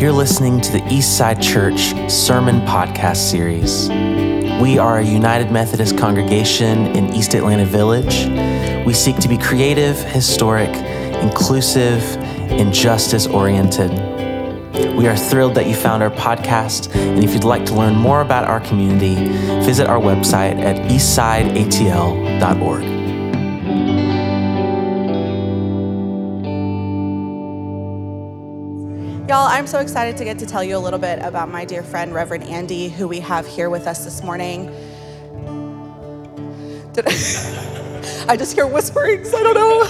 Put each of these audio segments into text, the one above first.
You're listening to the Eastside Church Sermon Podcast Series. We are a United Methodist congregation in East Atlanta Village. We seek to be creative, historic, inclusive, and justice oriented. We are thrilled that you found our podcast, and if you'd like to learn more about our community, visit our website at eastsideatl.org. Y'all, I'm so excited to get to tell you a little bit about my dear friend, Reverend Andi, who we have here with us this morning. Did I, I just hear whisperings, I don't know.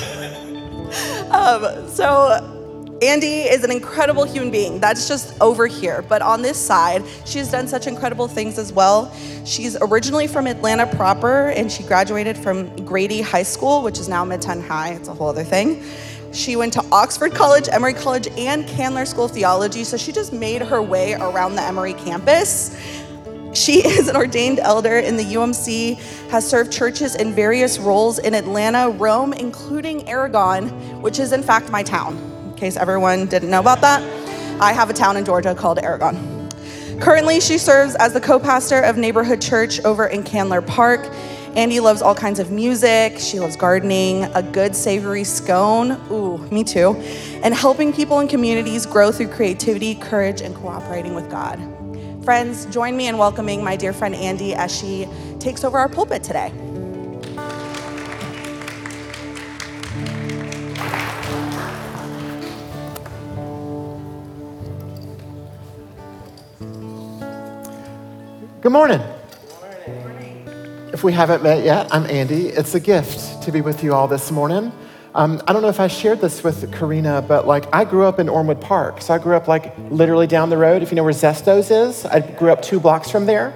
Um, so, Andi is an incredible human being. That's just over here. But on this side, she's done such incredible things as well. She's originally from Atlanta proper, and she graduated from Grady High School, which is now Midtown High. It's a whole other thing. She went to Oxford College, Emory College, and Candler School of Theology, so she just made her way around the Emory campus. She is an ordained elder in the UMC, has served churches in various roles in Atlanta, Rome, including Aragon, which is in fact my town, in case everyone didn't know about that. I have a town in Georgia called Aragon. Currently, she serves as the co pastor of Neighborhood Church over in Candler Park Andi loves all kinds of music. She loves gardening, a good savory scone. Ooh, me too. And helping people and communities grow through creativity, courage, and cooperating with God. Friends, join me in welcoming my dear friend Andi as she takes over our pulpit today. Good morning. If we haven't met yet, I'm Andi. It's a gift to be with you all this morning. Um, I don't know if I shared this with Karina, but like I grew up in Ormewood Park. So I grew up like literally down the road. If you know where Zestos is, I grew up two blocks from there.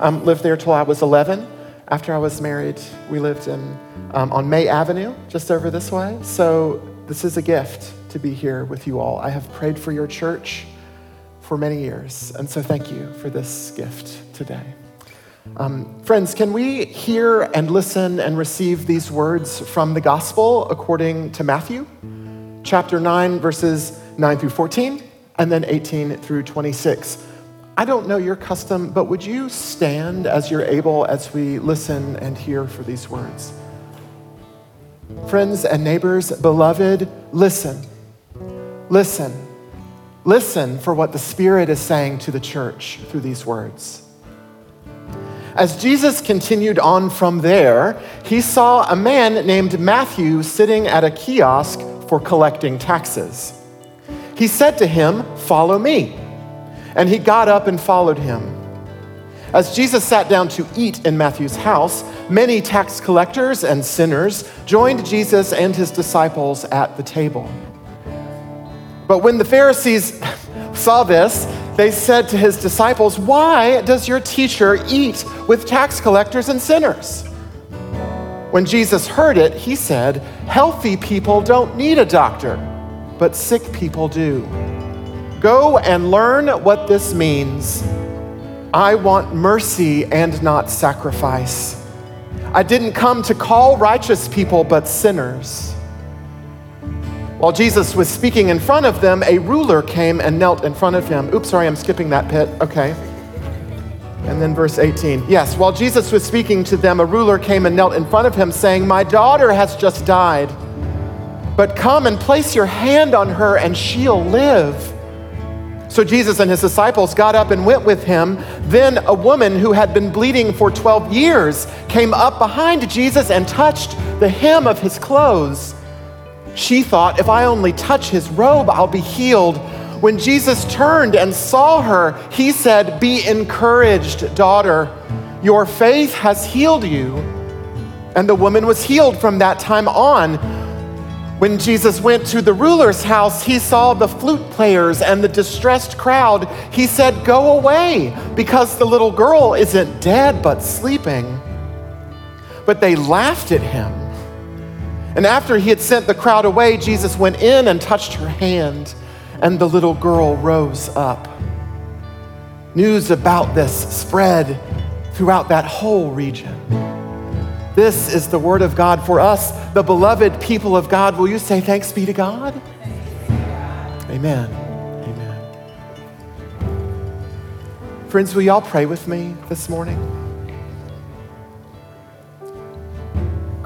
Um, lived there till I was 11. After I was married, we lived in, um, on May Avenue, just over this way. So this is a gift to be here with you all. I have prayed for your church for many years. And so thank you for this gift today. Um, friends, can we hear and listen and receive these words from the gospel according to Matthew, chapter 9, verses 9 through 14, and then 18 through 26? I don't know your custom, but would you stand as you're able as we listen and hear for these words? Friends and neighbors, beloved, listen. Listen. Listen for what the Spirit is saying to the church through these words. As Jesus continued on from there, he saw a man named Matthew sitting at a kiosk for collecting taxes. He said to him, Follow me. And he got up and followed him. As Jesus sat down to eat in Matthew's house, many tax collectors and sinners joined Jesus and his disciples at the table. But when the Pharisees saw this, they said to his disciples, Why does your teacher eat with tax collectors and sinners? When Jesus heard it, he said, Healthy people don't need a doctor, but sick people do. Go and learn what this means. I want mercy and not sacrifice. I didn't come to call righteous people, but sinners. While Jesus was speaking in front of them, a ruler came and knelt in front of him. Oops, sorry, I'm skipping that bit. Okay. And then verse 18. Yes, while Jesus was speaking to them, a ruler came and knelt in front of him, saying, My daughter has just died, but come and place your hand on her, and she'll live. So Jesus and his disciples got up and went with him. Then a woman who had been bleeding for 12 years came up behind Jesus and touched the hem of his clothes. She thought, if I only touch his robe, I'll be healed. When Jesus turned and saw her, he said, Be encouraged, daughter. Your faith has healed you. And the woman was healed from that time on. When Jesus went to the ruler's house, he saw the flute players and the distressed crowd. He said, Go away, because the little girl isn't dead, but sleeping. But they laughed at him. And after he had sent the crowd away, Jesus went in and touched her hand, and the little girl rose up. News about this spread throughout that whole region. This is the word of God for us, the beloved people of God. Will you say thanks be to God? Amen. Amen. Friends, will y'all pray with me this morning?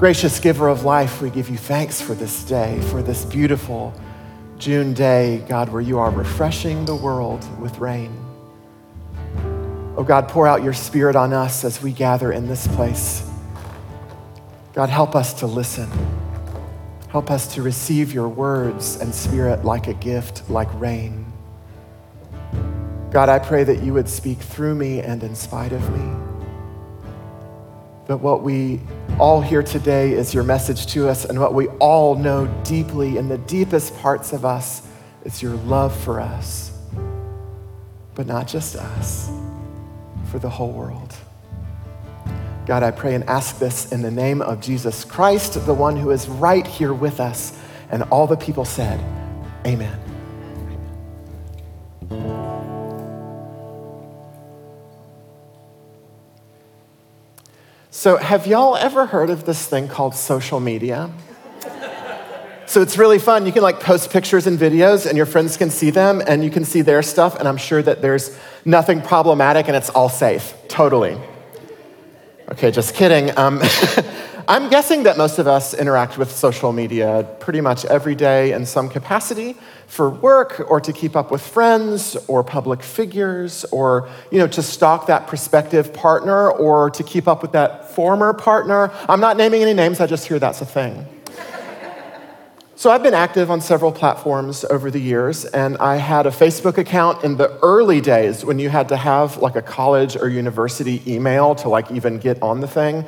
Gracious giver of life, we give you thanks for this day, for this beautiful June day, God, where you are refreshing the world with rain. Oh God, pour out your spirit on us as we gather in this place. God, help us to listen. Help us to receive your words and spirit like a gift, like rain. God, I pray that you would speak through me and in spite of me. That what we all hear today is your message to us, and what we all know deeply in the deepest parts of us is your love for us. But not just us, for the whole world. God, I pray and ask this in the name of Jesus Christ, the one who is right here with us. And all the people said, Amen. So, have y'all ever heard of this thing called social media? So it's really fun. You can like post pictures and videos, and your friends can see them, and you can see their stuff. And I'm sure that there's nothing problematic, and it's all safe. Totally. Okay, just kidding. Um, I'm guessing that most of us interact with social media pretty much every day in some capacity for work or to keep up with friends or public figures or you know to stalk that prospective partner or to keep up with that former partner. I'm not naming any names, I just hear that's a thing. So I've been active on several platforms over the years, and I had a Facebook account in the early days when you had to have like a college or university email to like even get on the thing.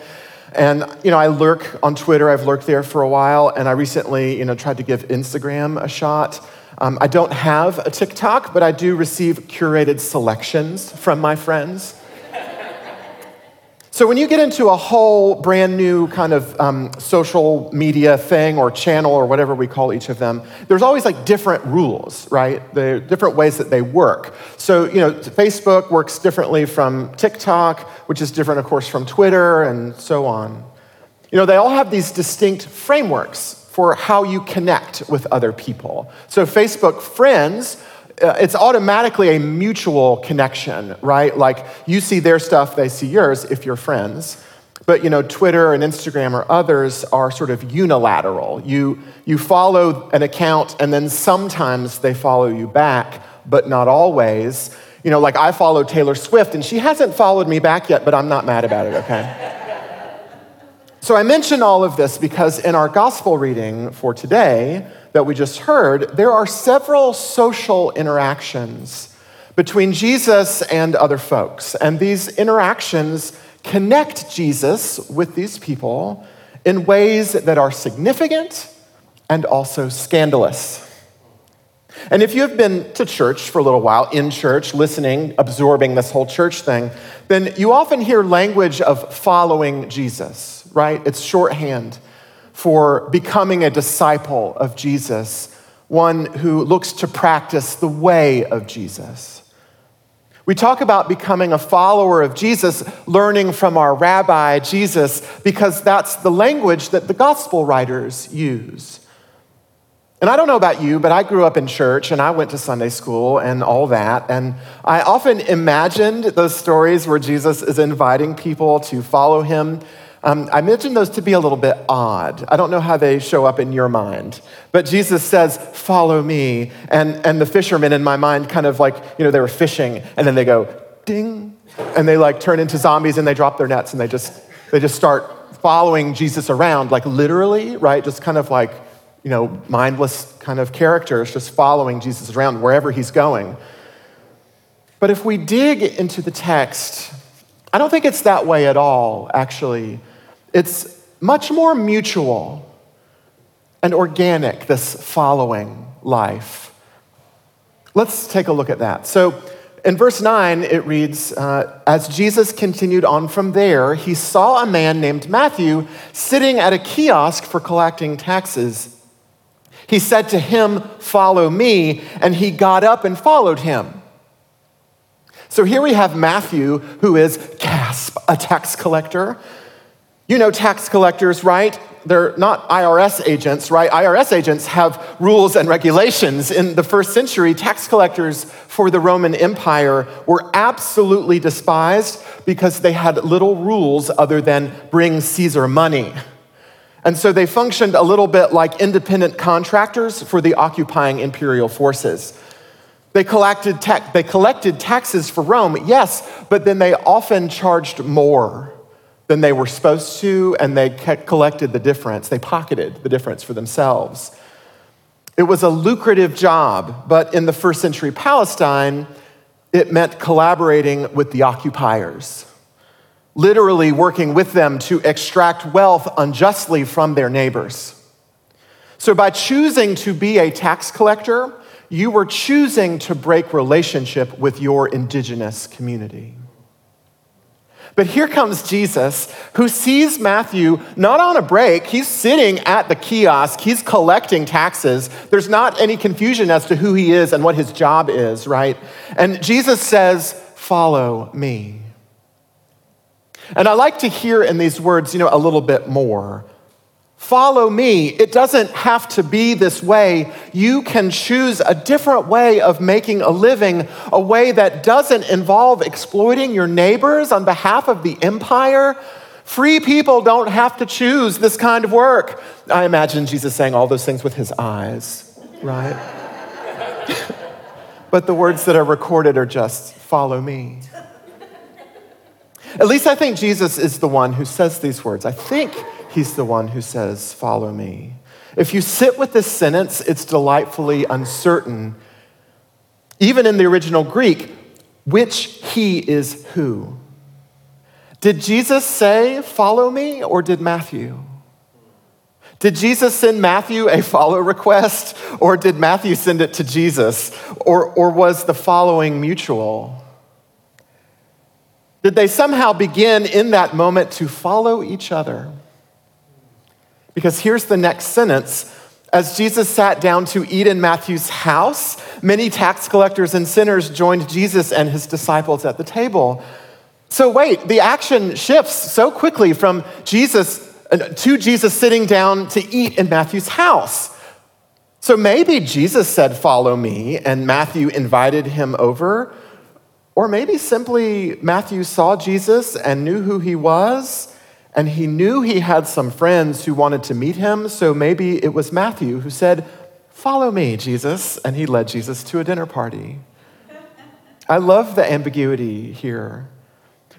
And you know, I lurk on Twitter. I've lurked there for a while, and I recently, you know, tried to give Instagram a shot. Um, I don't have a TikTok, but I do receive curated selections from my friends. So, when you get into a whole brand new kind of um, social media thing or channel or whatever we call each of them, there's always like different rules, right? There are different ways that they work. So, you know, Facebook works differently from TikTok, which is different, of course, from Twitter and so on. You know, they all have these distinct frameworks for how you connect with other people. So, Facebook Friends Uh, it's automatically a mutual connection, right? Like you see their stuff, they see yours if you're friends. But you know, Twitter and Instagram or others are sort of unilateral. You, you follow an account and then sometimes they follow you back, but not always. You know, like I follow Taylor Swift and she hasn't followed me back yet, but I'm not mad about it, okay? so I mention all of this because in our gospel reading for today, that we just heard, there are several social interactions between Jesus and other folks. And these interactions connect Jesus with these people in ways that are significant and also scandalous. And if you have been to church for a little while, in church, listening, absorbing this whole church thing, then you often hear language of following Jesus, right? It's shorthand for becoming a disciple of Jesus, one who looks to practice the way of Jesus. We talk about becoming a follower of Jesus, learning from our rabbi, Jesus, because that's the language that the gospel writers use. And I don't know about you, but I grew up in church and I went to Sunday school and all that. And I often imagined those stories where Jesus is inviting people to follow him um, I mentioned those to be a little bit odd. I don't know how they show up in your mind. But Jesus says, Follow me. And, and the fishermen in my mind kind of like, you know, they were fishing and then they go, ding. And they like turn into zombies and they drop their nets and they just, they just start following Jesus around, like literally, right? Just kind of like, you know, mindless kind of characters just following Jesus around wherever he's going. But if we dig into the text, I don't think it's that way at all, actually. It's much more mutual and organic, this following life. Let's take a look at that. So, in verse 9, it reads uh, As Jesus continued on from there, he saw a man named Matthew sitting at a kiosk for collecting taxes. He said to him, Follow me, and he got up and followed him. So here we have Matthew, who is, gasp, a tax collector. You know tax collectors, right? they're not IRS agents, right? IRS agents have rules and regulations. In the first century, tax collectors for the Roman Empire were absolutely despised because they had little rules other than bring Caesar money. And so they functioned a little bit like independent contractors for the occupying imperial forces. They collected, ta- they collected taxes for Rome, yes, but then they often charged more than they were supposed to, and they collected the difference. They pocketed the difference for themselves. It was a lucrative job, but in the first century Palestine, it meant collaborating with the occupiers literally working with them to extract wealth unjustly from their neighbors. So, by choosing to be a tax collector, you were choosing to break relationship with your indigenous community. But here comes Jesus, who sees Matthew not on a break. He's sitting at the kiosk, he's collecting taxes. There's not any confusion as to who he is and what his job is, right? And Jesus says, Follow me. And I like to hear in these words, you know, a little bit more. Follow me. It doesn't have to be this way. You can choose a different way of making a living, a way that doesn't involve exploiting your neighbors on behalf of the empire. Free people don't have to choose this kind of work. I imagine Jesus saying all those things with his eyes, right? but the words that are recorded are just follow me. At least I think Jesus is the one who says these words. I think he's the one who says, Follow me. If you sit with this sentence, it's delightfully uncertain. Even in the original Greek, which he is who? Did Jesus say, Follow me, or did Matthew? Did Jesus send Matthew a follow request, or did Matthew send it to Jesus? Or, or was the following mutual? Did they somehow begin in that moment to follow each other? Because here's the next sentence. As Jesus sat down to eat in Matthew's house, many tax collectors and sinners joined Jesus and his disciples at the table. So, wait, the action shifts so quickly from Jesus uh, to Jesus sitting down to eat in Matthew's house. So maybe Jesus said, Follow me, and Matthew invited him over. Or maybe simply Matthew saw Jesus and knew who he was, and he knew he had some friends who wanted to meet him, so maybe it was Matthew who said, Follow me, Jesus, and he led Jesus to a dinner party. I love the ambiguity here.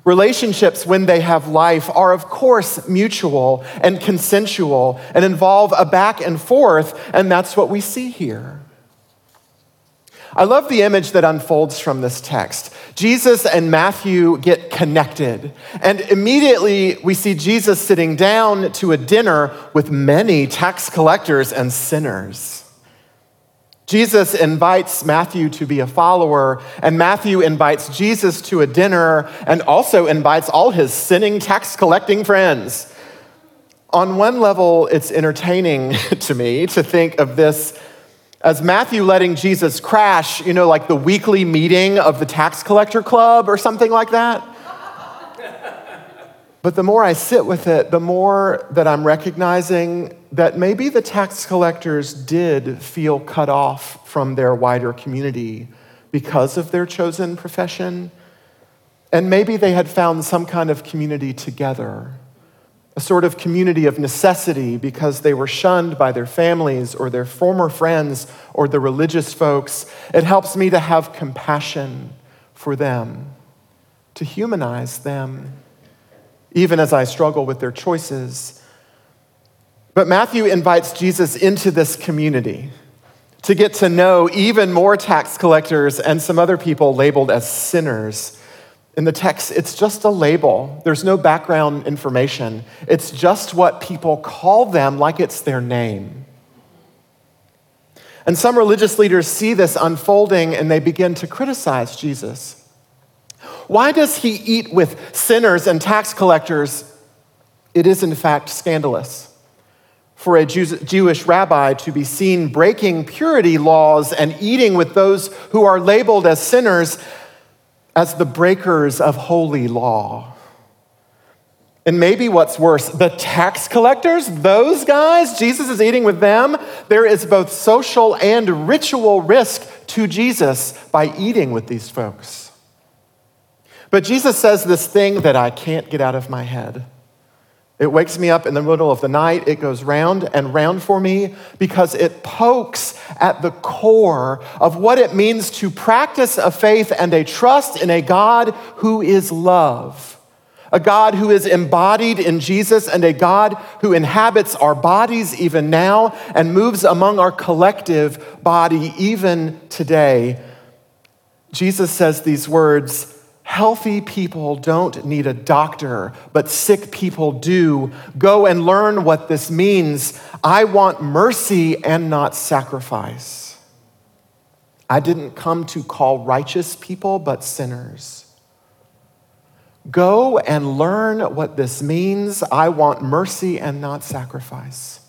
Relationships, when they have life, are of course mutual and consensual and involve a back and forth, and that's what we see here. I love the image that unfolds from this text. Jesus and Matthew get connected, and immediately we see Jesus sitting down to a dinner with many tax collectors and sinners. Jesus invites Matthew to be a follower, and Matthew invites Jesus to a dinner and also invites all his sinning tax collecting friends. On one level, it's entertaining to me to think of this as Matthew letting Jesus crash, you know, like the weekly meeting of the tax collector club or something like that. but the more I sit with it, the more that I'm recognizing that maybe the tax collectors did feel cut off from their wider community because of their chosen profession. And maybe they had found some kind of community together a sort of community of necessity because they were shunned by their families or their former friends or the religious folks. It helps me to have compassion for them, to humanize them, even as I struggle with their choices. But Matthew invites Jesus into this community to get to know even more tax collectors and some other people labeled as sinners in the text, it's just a label. There's no background information. It's just what people call them, like it's their name. And some religious leaders see this unfolding and they begin to criticize Jesus. Why does he eat with sinners and tax collectors? It is, in fact, scandalous for a Jewish rabbi to be seen breaking purity laws and eating with those who are labeled as sinners as the breakers of holy law. And maybe what's worse, the tax collectors, those guys, Jesus is eating with them. There is both social and ritual risk to Jesus by eating with these folks. But Jesus says this thing that I can't get out of my head. It wakes me up in the middle of the night. It goes round and round for me because it pokes at the core of what it means to practice a faith and a trust in a God who is love a God who is embodied in Jesus, and a God who inhabits our bodies even now and moves among our collective body even today. Jesus says these words Healthy people don't need a doctor, but sick people do. Go and learn what this means. I want mercy and not sacrifice. I didn't come to call righteous people, but sinners. Go and learn what this means. I want mercy and not sacrifice.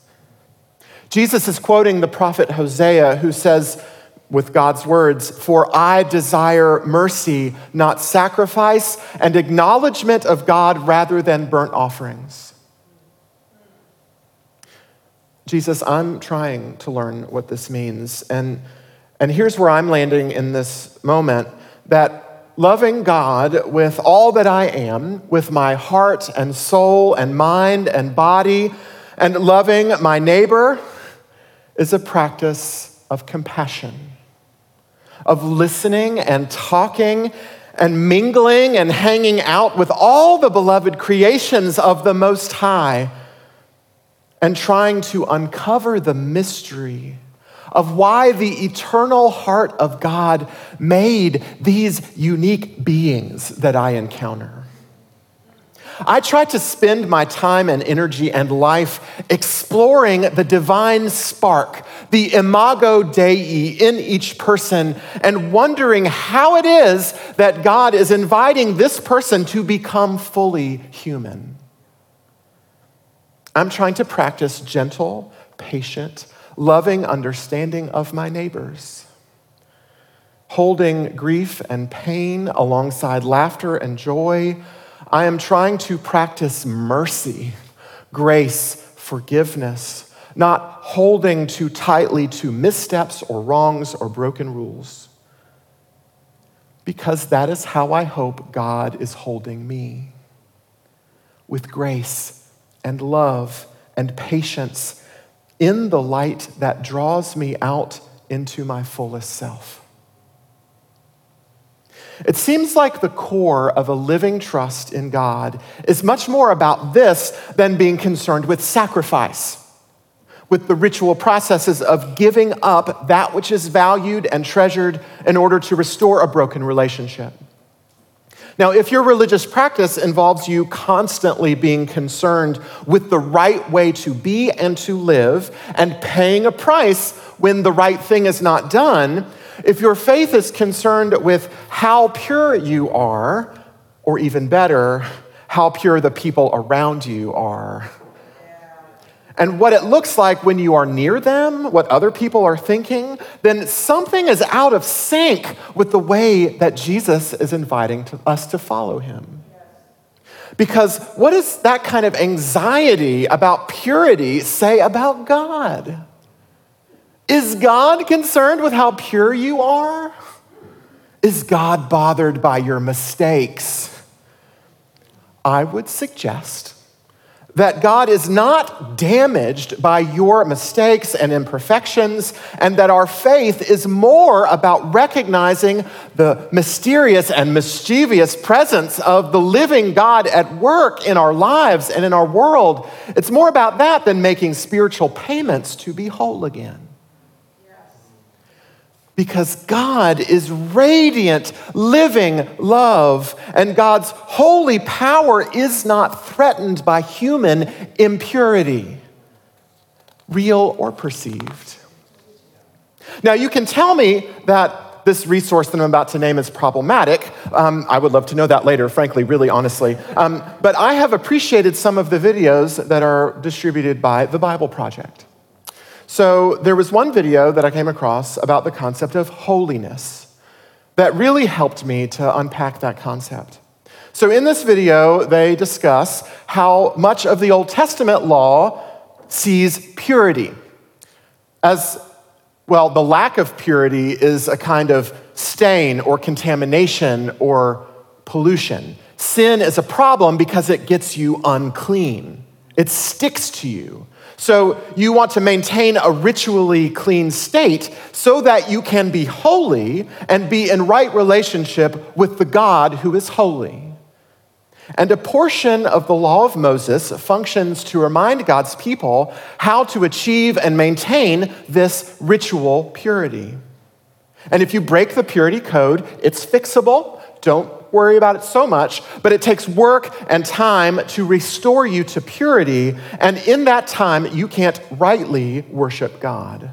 Jesus is quoting the prophet Hosea, who says, with God's words, For I desire mercy, not sacrifice, and acknowledgement of God rather than burnt offerings. Jesus, I'm trying to learn what this means. And, and here's where I'm landing in this moment that loving God with all that I am, with my heart and soul and mind and body, and loving my neighbor is a practice of compassion, of listening and talking and mingling and hanging out with all the beloved creations of the Most High and trying to uncover the mystery of why the eternal heart of God made these unique beings that I encounter. I try to spend my time and energy and life exploring the divine spark, the imago Dei in each person, and wondering how it is that God is inviting this person to become fully human. I'm trying to practice gentle, patient, loving understanding of my neighbors, holding grief and pain alongside laughter and joy. I am trying to practice mercy, grace, forgiveness, not holding too tightly to missteps or wrongs or broken rules. Because that is how I hope God is holding me with grace and love and patience in the light that draws me out into my fullest self. It seems like the core of a living trust in God is much more about this than being concerned with sacrifice, with the ritual processes of giving up that which is valued and treasured in order to restore a broken relationship. Now, if your religious practice involves you constantly being concerned with the right way to be and to live and paying a price when the right thing is not done, if your faith is concerned with how pure you are, or even better, how pure the people around you are, and what it looks like when you are near them, what other people are thinking, then something is out of sync with the way that Jesus is inviting to us to follow him. Because what does that kind of anxiety about purity say about God? Is God concerned with how pure you are? Is God bothered by your mistakes? I would suggest that God is not damaged by your mistakes and imperfections, and that our faith is more about recognizing the mysterious and mischievous presence of the living God at work in our lives and in our world. It's more about that than making spiritual payments to be whole again because God is radiant, living love, and God's holy power is not threatened by human impurity, real or perceived. Now, you can tell me that this resource that I'm about to name is problematic. Um, I would love to know that later, frankly, really honestly. Um, but I have appreciated some of the videos that are distributed by the Bible Project. So there was one video that I came across about the concept of holiness that really helped me to unpack that concept. So, in this video, they discuss how much of the Old Testament law sees purity. As well, the lack of purity is a kind of stain or contamination or pollution. Sin is a problem because it gets you unclean, it sticks to you. So you want to maintain a ritually clean state so that you can be holy and be in right relationship with the God who is holy. And a portion of the law of Moses functions to remind God's people how to achieve and maintain this ritual purity. And if you break the purity code, it's fixable. Don't worry about it so much, but it takes work and time to restore you to purity. And in that time, you can't rightly worship God.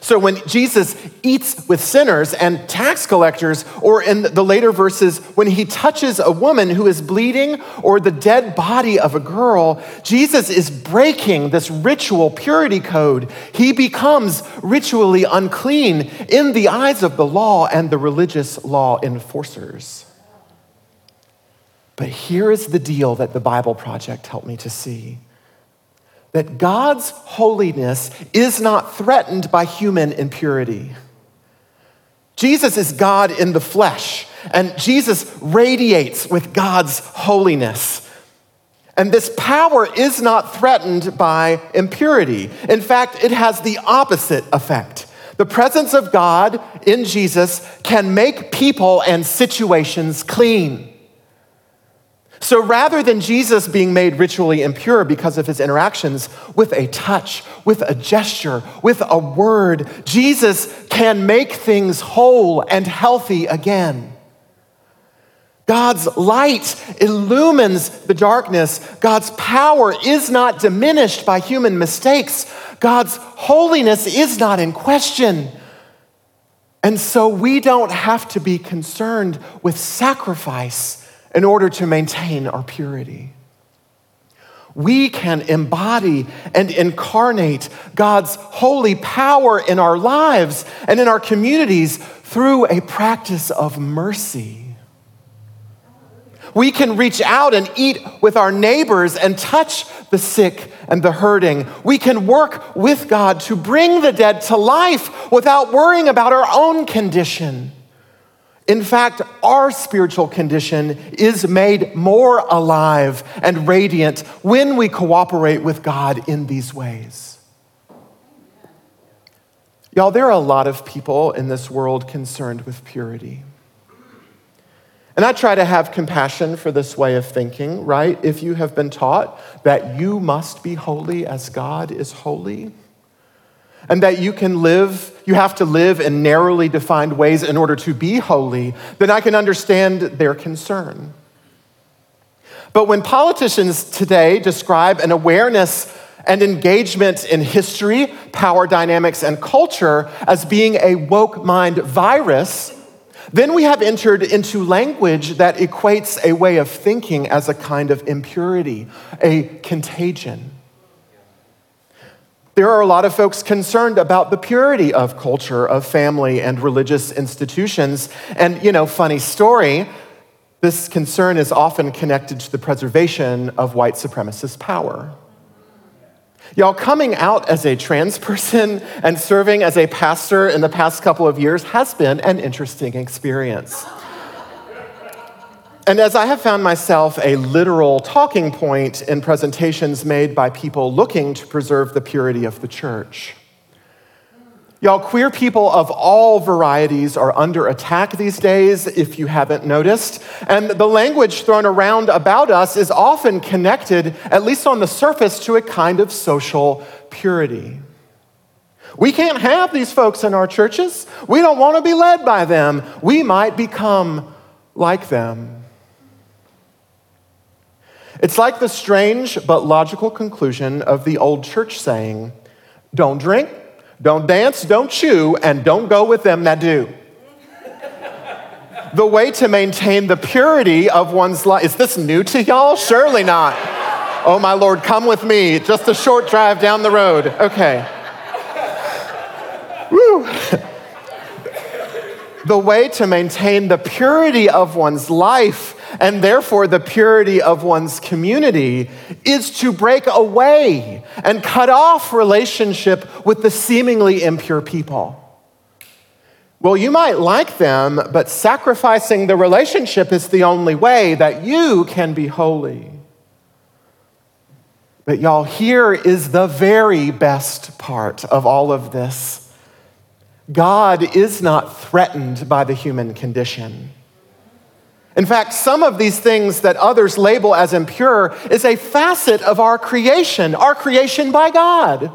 So when Jesus eats with sinners and tax collectors, or in the later verses, when he touches a woman who is bleeding or the dead body of a girl, Jesus is breaking this ritual purity code. He becomes ritually unclean in the eyes of the law and the religious law enforcers. But here is the deal that the Bible Project helped me to see that God's holiness is not threatened by human impurity. Jesus is God in the flesh, and Jesus radiates with God's holiness. And this power is not threatened by impurity. In fact, it has the opposite effect. The presence of God in Jesus can make people and situations clean. So rather than Jesus being made ritually impure because of his interactions with a touch, with a gesture, with a word, Jesus can make things whole and healthy again. God's light illumines the darkness. God's power is not diminished by human mistakes. God's holiness is not in question. And so we don't have to be concerned with sacrifice in order to maintain our purity. We can embody and incarnate God's holy power in our lives and in our communities through a practice of mercy. We can reach out and eat with our neighbors and touch the sick and the hurting. We can work with God to bring the dead to life without worrying about our own condition. In fact, our spiritual condition is made more alive and radiant when we cooperate with God in these ways. Y'all, there are a lot of people in this world concerned with purity. And I try to have compassion for this way of thinking, right? If you have been taught that you must be holy as God is holy, and that you can live, you have to live in narrowly defined ways in order to be holy, then I can understand their concern. But when politicians today describe an awareness and engagement in history, power dynamics, and culture as being a woke mind virus, then we have entered into language that equates a way of thinking as a kind of impurity, a contagion. There are a lot of folks concerned about the purity of culture, of family, and religious institutions. And, you know, funny story, this concern is often connected to the preservation of white supremacist power. Y'all, coming out as a trans person and serving as a pastor in the past couple of years has been an interesting experience. And as I have found myself a literal talking point in presentations made by people looking to preserve the purity of the church. Y'all, queer people of all varieties are under attack these days, if you haven't noticed. And the language thrown around about us is often connected, at least on the surface, to a kind of social purity. We can't have these folks in our churches. We don't want to be led by them. We might become like them. It's like the strange but logical conclusion of the old church saying don't drink, don't dance, don't chew, and don't go with them that do. the way to maintain the purity of one's life. Is this new to y'all? Surely not. Oh, my Lord, come with me. Just a short drive down the road. Okay. Woo. the way to maintain the purity of one's life and therefore the purity of one's community is to break away and cut off relationship with the seemingly impure people. Well, you might like them, but sacrificing the relationship is the only way that you can be holy. But, y'all, here is the very best part of all of this God is not threatened by the human condition. In fact, some of these things that others label as impure is a facet of our creation, our creation by God.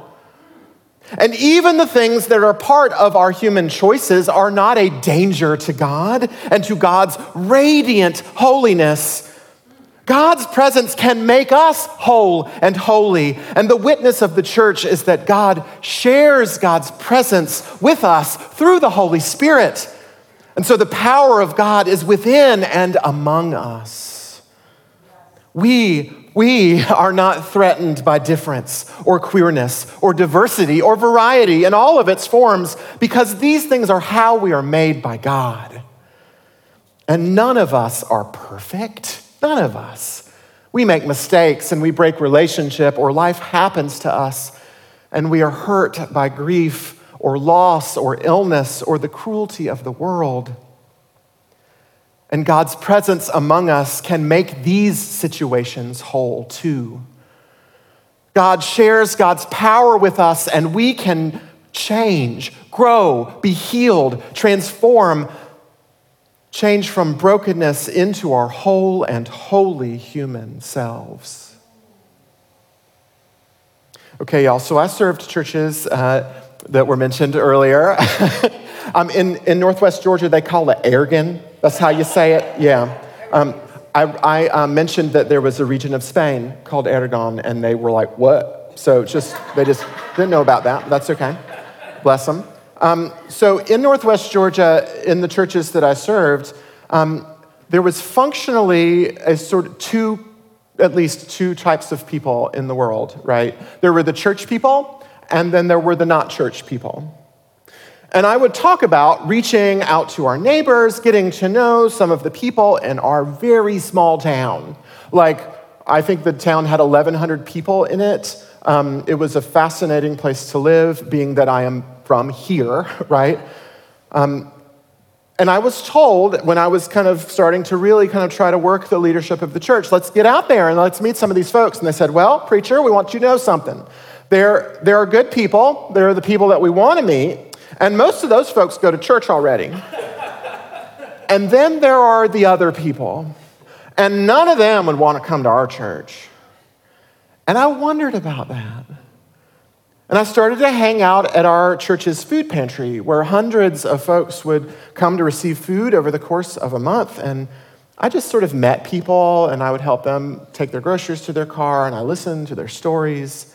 And even the things that are part of our human choices are not a danger to God and to God's radiant holiness God's presence can make us whole and holy. And the witness of the church is that God shares God's presence with us through the Holy Spirit. And so the power of God is within and among us. We, we are not threatened by difference or queerness or diversity or variety in all of its forms because these things are how we are made by God. And none of us are perfect. None of us. We make mistakes and we break relationship, or life happens to us and we are hurt by grief or loss or illness or the cruelty of the world. And God's presence among us can make these situations whole too. God shares God's power with us, and we can change, grow, be healed, transform, change from brokenness into our whole and holy human selves. Okay, y'all, so I served churches uh, that were mentioned earlier. um, in, in Northwest Georgia, they call it Aragon. That's how you say it? Yeah. Um, I, I uh, mentioned that there was a region of Spain called Aragon, and they were like, what? So just, they just didn't know about that. That's okay. Bless them. Um, so in Northwest Georgia, in the churches that I served, um, there was functionally a sort of two, at least two types of people in the world, right? There were the church people, and then there were the not church people. And I would talk about reaching out to our neighbors, getting to know some of the people in our very small town. Like, I think the town had 1,100 people in it. Um, it was a fascinating place to live, being that I am from here, right? Um, and I was told when I was kind of starting to really kind of try to work the leadership of the church, let's get out there and let's meet some of these folks. And they said, well, preacher, we want you to know something. There, there are good people, there are the people that we want to meet, and most of those folks go to church already. and then there are the other people, and none of them would want to come to our church. And I wondered about that. And I started to hang out at our church's food pantry where hundreds of folks would come to receive food over the course of a month. And I just sort of met people and I would help them take their groceries to their car and I listened to their stories.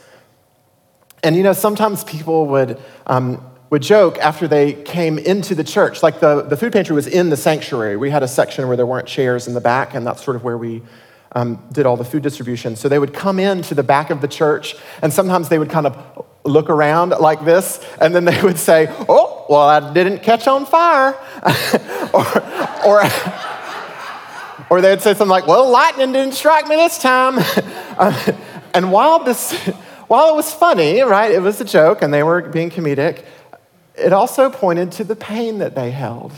And you know, sometimes people would, um, would joke after they came into the church. Like the, the food pantry was in the sanctuary. We had a section where there weren't chairs in the back, and that's sort of where we um, did all the food distribution. So they would come into the back of the church, and sometimes they would kind of look around like this, and then they would say, Oh, well, I didn't catch on fire. or, or, or they'd say something like, Well, lightning didn't strike me this time. and while this, while it was funny, right, it was a joke and they were being comedic, it also pointed to the pain that they held.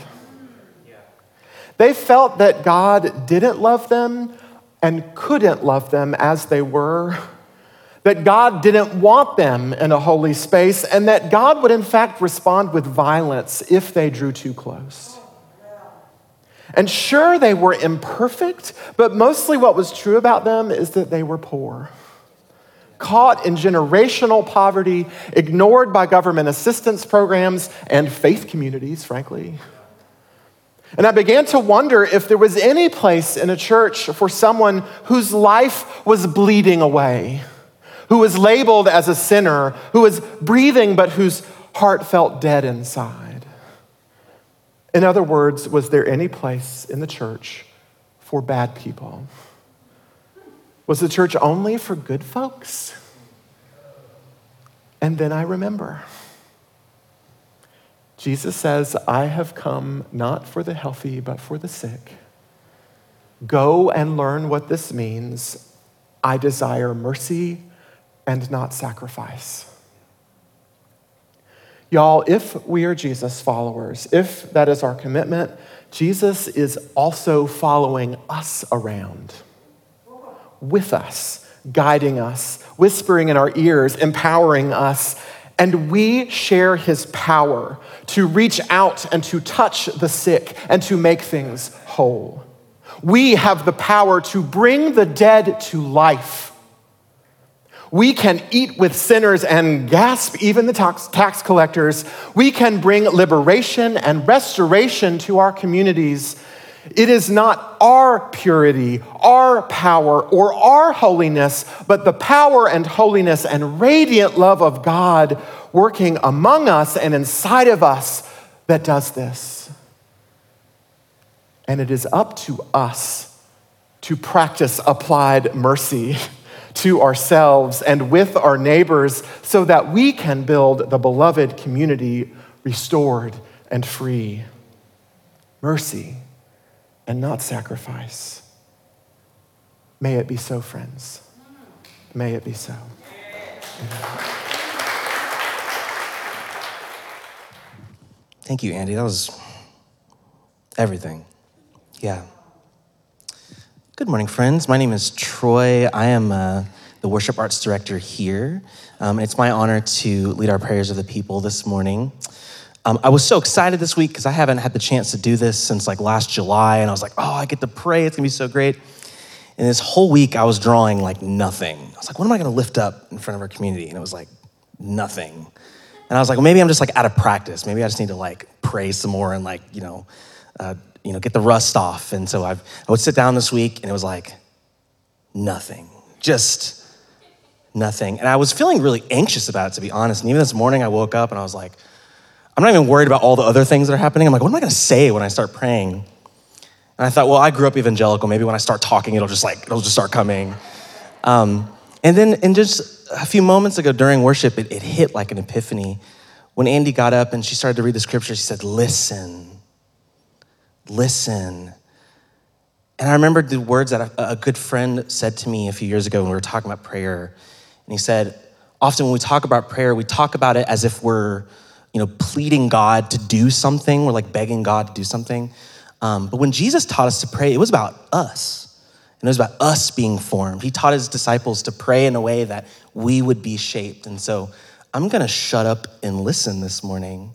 They felt that God didn't love them and couldn't love them as they were that God didn't want them in a holy space, and that God would, in fact, respond with violence if they drew too close. And sure, they were imperfect, but mostly what was true about them is that they were poor. Caught in generational poverty, ignored by government assistance programs and faith communities, frankly. And I began to wonder if there was any place in a church for someone whose life was bleeding away who was labeled as a sinner, who was breathing but whose heart felt dead inside. In other words, was there any place in the church for bad people? Was the church only for good folks? And then I remember. Jesus says, I have come not for the healthy, but for the sick. Go and learn what this means. I desire mercy and not sacrifice. Y'all, if we are Jesus followers, if that is our commitment, Jesus is also following us around with us, guiding us, whispering in our ears, empowering us. And we share his power to reach out and to touch the sick and to make things whole. We have the power to bring the dead to life we can eat with sinners and gasp even the tax, tax collectors. We can bring liberation and restoration to our communities. It is not our purity, our power, or our holiness, but the power and holiness and radiant love of God working among us and inside of us that does this. And it is up to us to practice applied mercy. to ourselves and with our neighbors so that we can build the beloved community restored and free. Mercy and not sacrifice. May it be so, friends. May it be so. Thank you, Andi. That was everything. Yeah. Good morning, friends. My name is Troy. I am uh, the worship arts director here. Um, it's my honor to lead our prayers of the people this morning. Um, I was so excited this week because I haven't had the chance to do this since like last July, and I was like, oh, I get to pray. It's gonna be so great. And this whole week, I was drawing like nothing. I was like, what am I gonna lift up in front of our community? And it was like, nothing. And I was like, well, maybe I'm just like out of practice. Maybe I just need to like pray some more and like, you know, uh, you know, get the rust off. And so I've, I would sit down this week and it was like nothing, just nothing. And I was feeling really anxious about it, to be honest. And even this morning I woke up and I was like, I'm not even worried about all the other things that are happening. I'm like, what am I gonna say when I start praying? And I thought, well, I grew up evangelical. Maybe when I start talking, it'll just like, it'll just start coming. Um, and then, in just a few moments ago during worship, it, it hit like an epiphany. When Andi got up and she started to read the scripture, she said, Listen listen. And I remembered the words that a, a good friend said to me a few years ago when we were talking about prayer. And he said, often when we talk about prayer, we talk about it as if we're, you know, pleading God to do something. We're like begging God to do something. Um, but when Jesus taught us to pray, it was about us. And it was about us being formed. He taught his disciples to pray in a way that we would be shaped. And so I'm gonna shut up and listen this morning.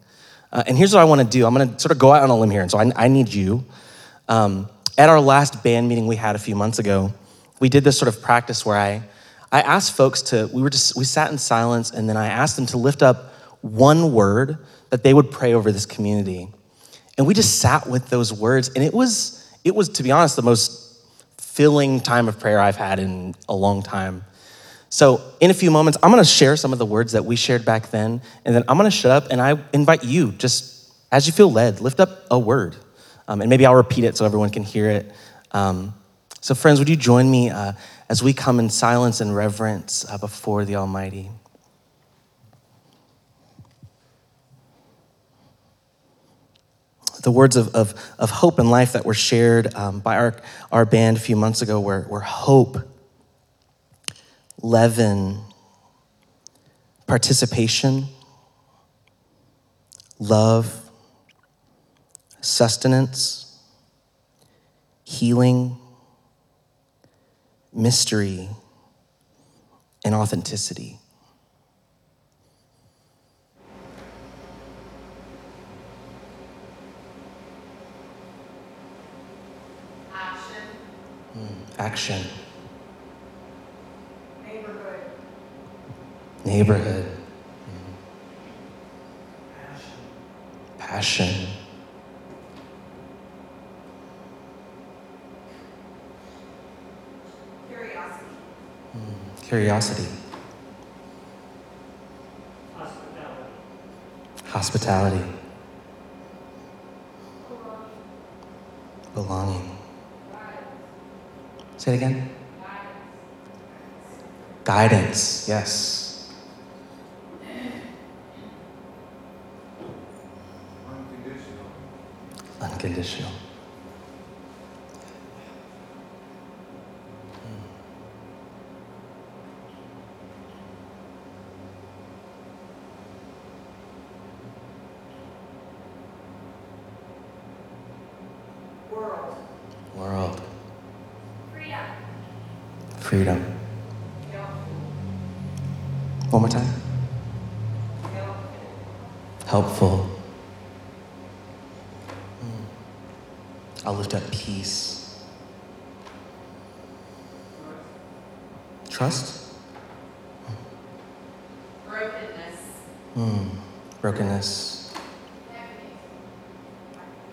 Uh, and here's what I want to do I'm going to sort of go out on a limb here. And so I, I need you. Um, at our last band meeting we had a few months ago, we did this sort of practice where I, I asked folks to, we were just, we sat in silence and then I asked them to lift up one word that they would pray over this community. And we just sat with those words. And it was, it was, to be honest, the most filling time of prayer I've had in a long time. So, in a few moments, I'm gonna share some of the words that we shared back then, and then I'm gonna shut up and I invite you, just as you feel led, lift up a word. Um, and maybe I'll repeat it so everyone can hear it. Um, so, friends, would you join me uh, as we come in silence and reverence uh, before the Almighty? The words of, of, of hope and life that were shared um, by our, our band a few months ago were, were hope leaven, participation, love, sustenance, healing, mystery, and authenticity. Action. neighborhood, Neighborhood passion. Curiosity. Mm, curiosity. Hospitality. Hospitality. Say it again. Guidance, yes. unconditional. World. Freedom. Freedom. One more time. Helpful. I'll lift up peace. Trust? Brokenness. Mm. Brokenness.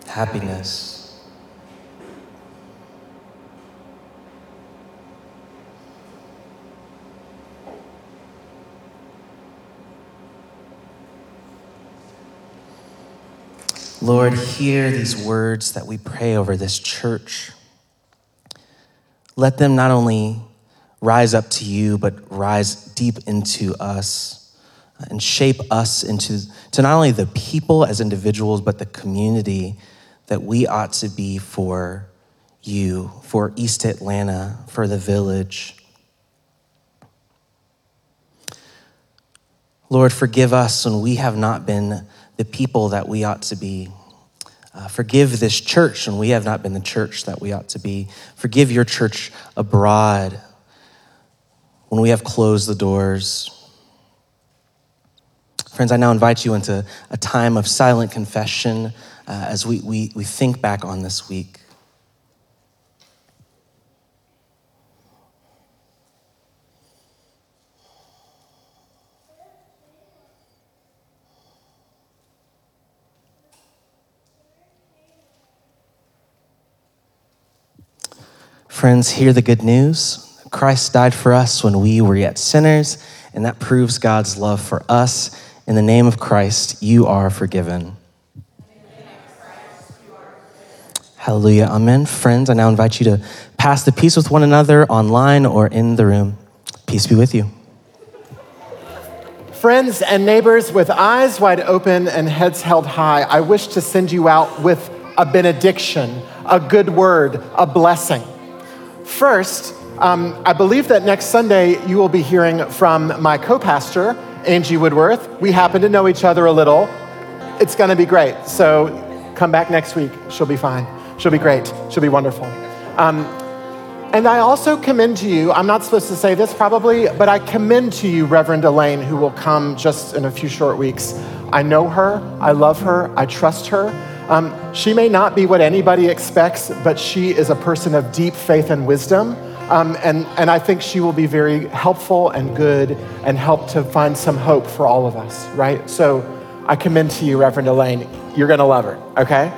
Happiness. Lord, hear these words that we pray over this church. Let them not only rise up to you, but rise deep into us and shape us into to not only the people as individuals, but the community that we ought to be for you, for East Atlanta, for the village. Lord, forgive us when we have not been the people that we ought to be. Uh, forgive this church when we have not been the church that we ought to be. Forgive your church abroad when we have closed the doors. Friends, I now invite you into a time of silent confession uh, as we, we, we think back on this week. Friends, hear the good news. Christ died for us when we were yet sinners, and that proves God's love for us. In the name of Christ, you are forgiven. Hallelujah. Amen. Friends, I now invite you to pass the peace with one another online or in the room. Peace be with you. Friends and neighbors, with eyes wide open and heads held high, I wish to send you out with a benediction, a good word, a blessing. First, um, I believe that next Sunday you will be hearing from my co pastor, Angie Woodworth. We happen to know each other a little. It's going to be great. So come back next week. She'll be fine. She'll be great. She'll be wonderful. Um, and I also commend to you, I'm not supposed to say this probably, but I commend to you Reverend Elaine, who will come just in a few short weeks. I know her, I love her, I trust her. Um, she may not be what anybody expects, but she is a person of deep faith and wisdom. Um, and, and I think she will be very helpful and good and help to find some hope for all of us, right? So I commend to you, Reverend Elaine. You're going to love her, okay?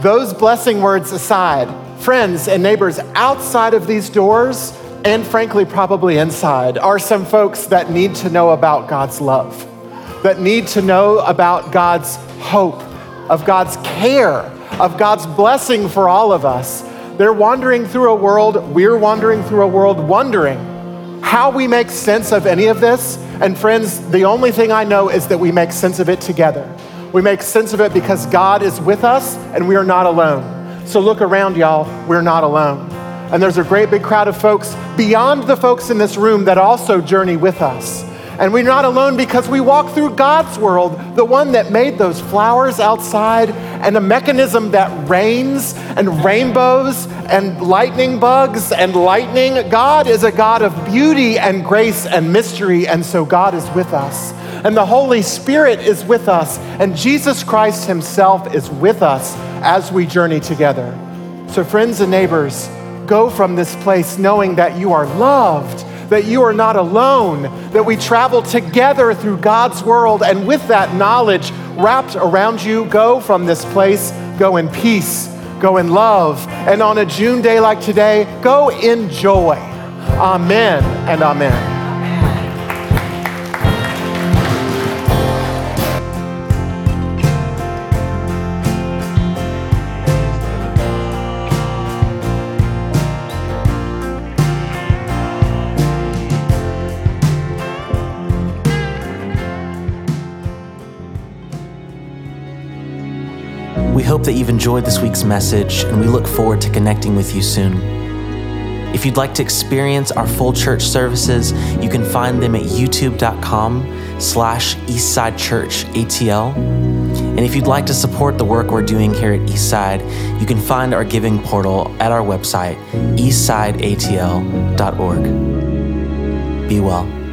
Those blessing words aside, friends and neighbors outside of these doors, and frankly, probably inside, are some folks that need to know about God's love, that need to know about God's hope of God's care, of God's blessing for all of us. They're wandering through a world, we're wandering through a world wondering how we make sense of any of this. And friends, the only thing I know is that we make sense of it together. We make sense of it because God is with us and we are not alone. So look around, y'all, we're not alone. And there's a great big crowd of folks beyond the folks in this room that also journey with us. And we're not alone because we walk through God's world, the one that made those flowers outside and a mechanism that rains and rainbows and lightning bugs and lightning. God is a God of beauty and grace and mystery, and so God is with us. And the Holy Spirit is with us, and Jesus Christ Himself is with us as we journey together. So, friends and neighbors, go from this place knowing that you are loved that you are not alone, that we travel together through God's world. And with that knowledge wrapped around you, go from this place, go in peace, go in love. And on a June day like today, go in joy. Amen and amen. That you've enjoyed this week's message, and we look forward to connecting with you soon. If you'd like to experience our full church services, you can find them at youtube.com slash eastsidechurchatl. And if you'd like to support the work we're doing here at Eastside, you can find our giving portal at our website, eastsideatl.org. Be well.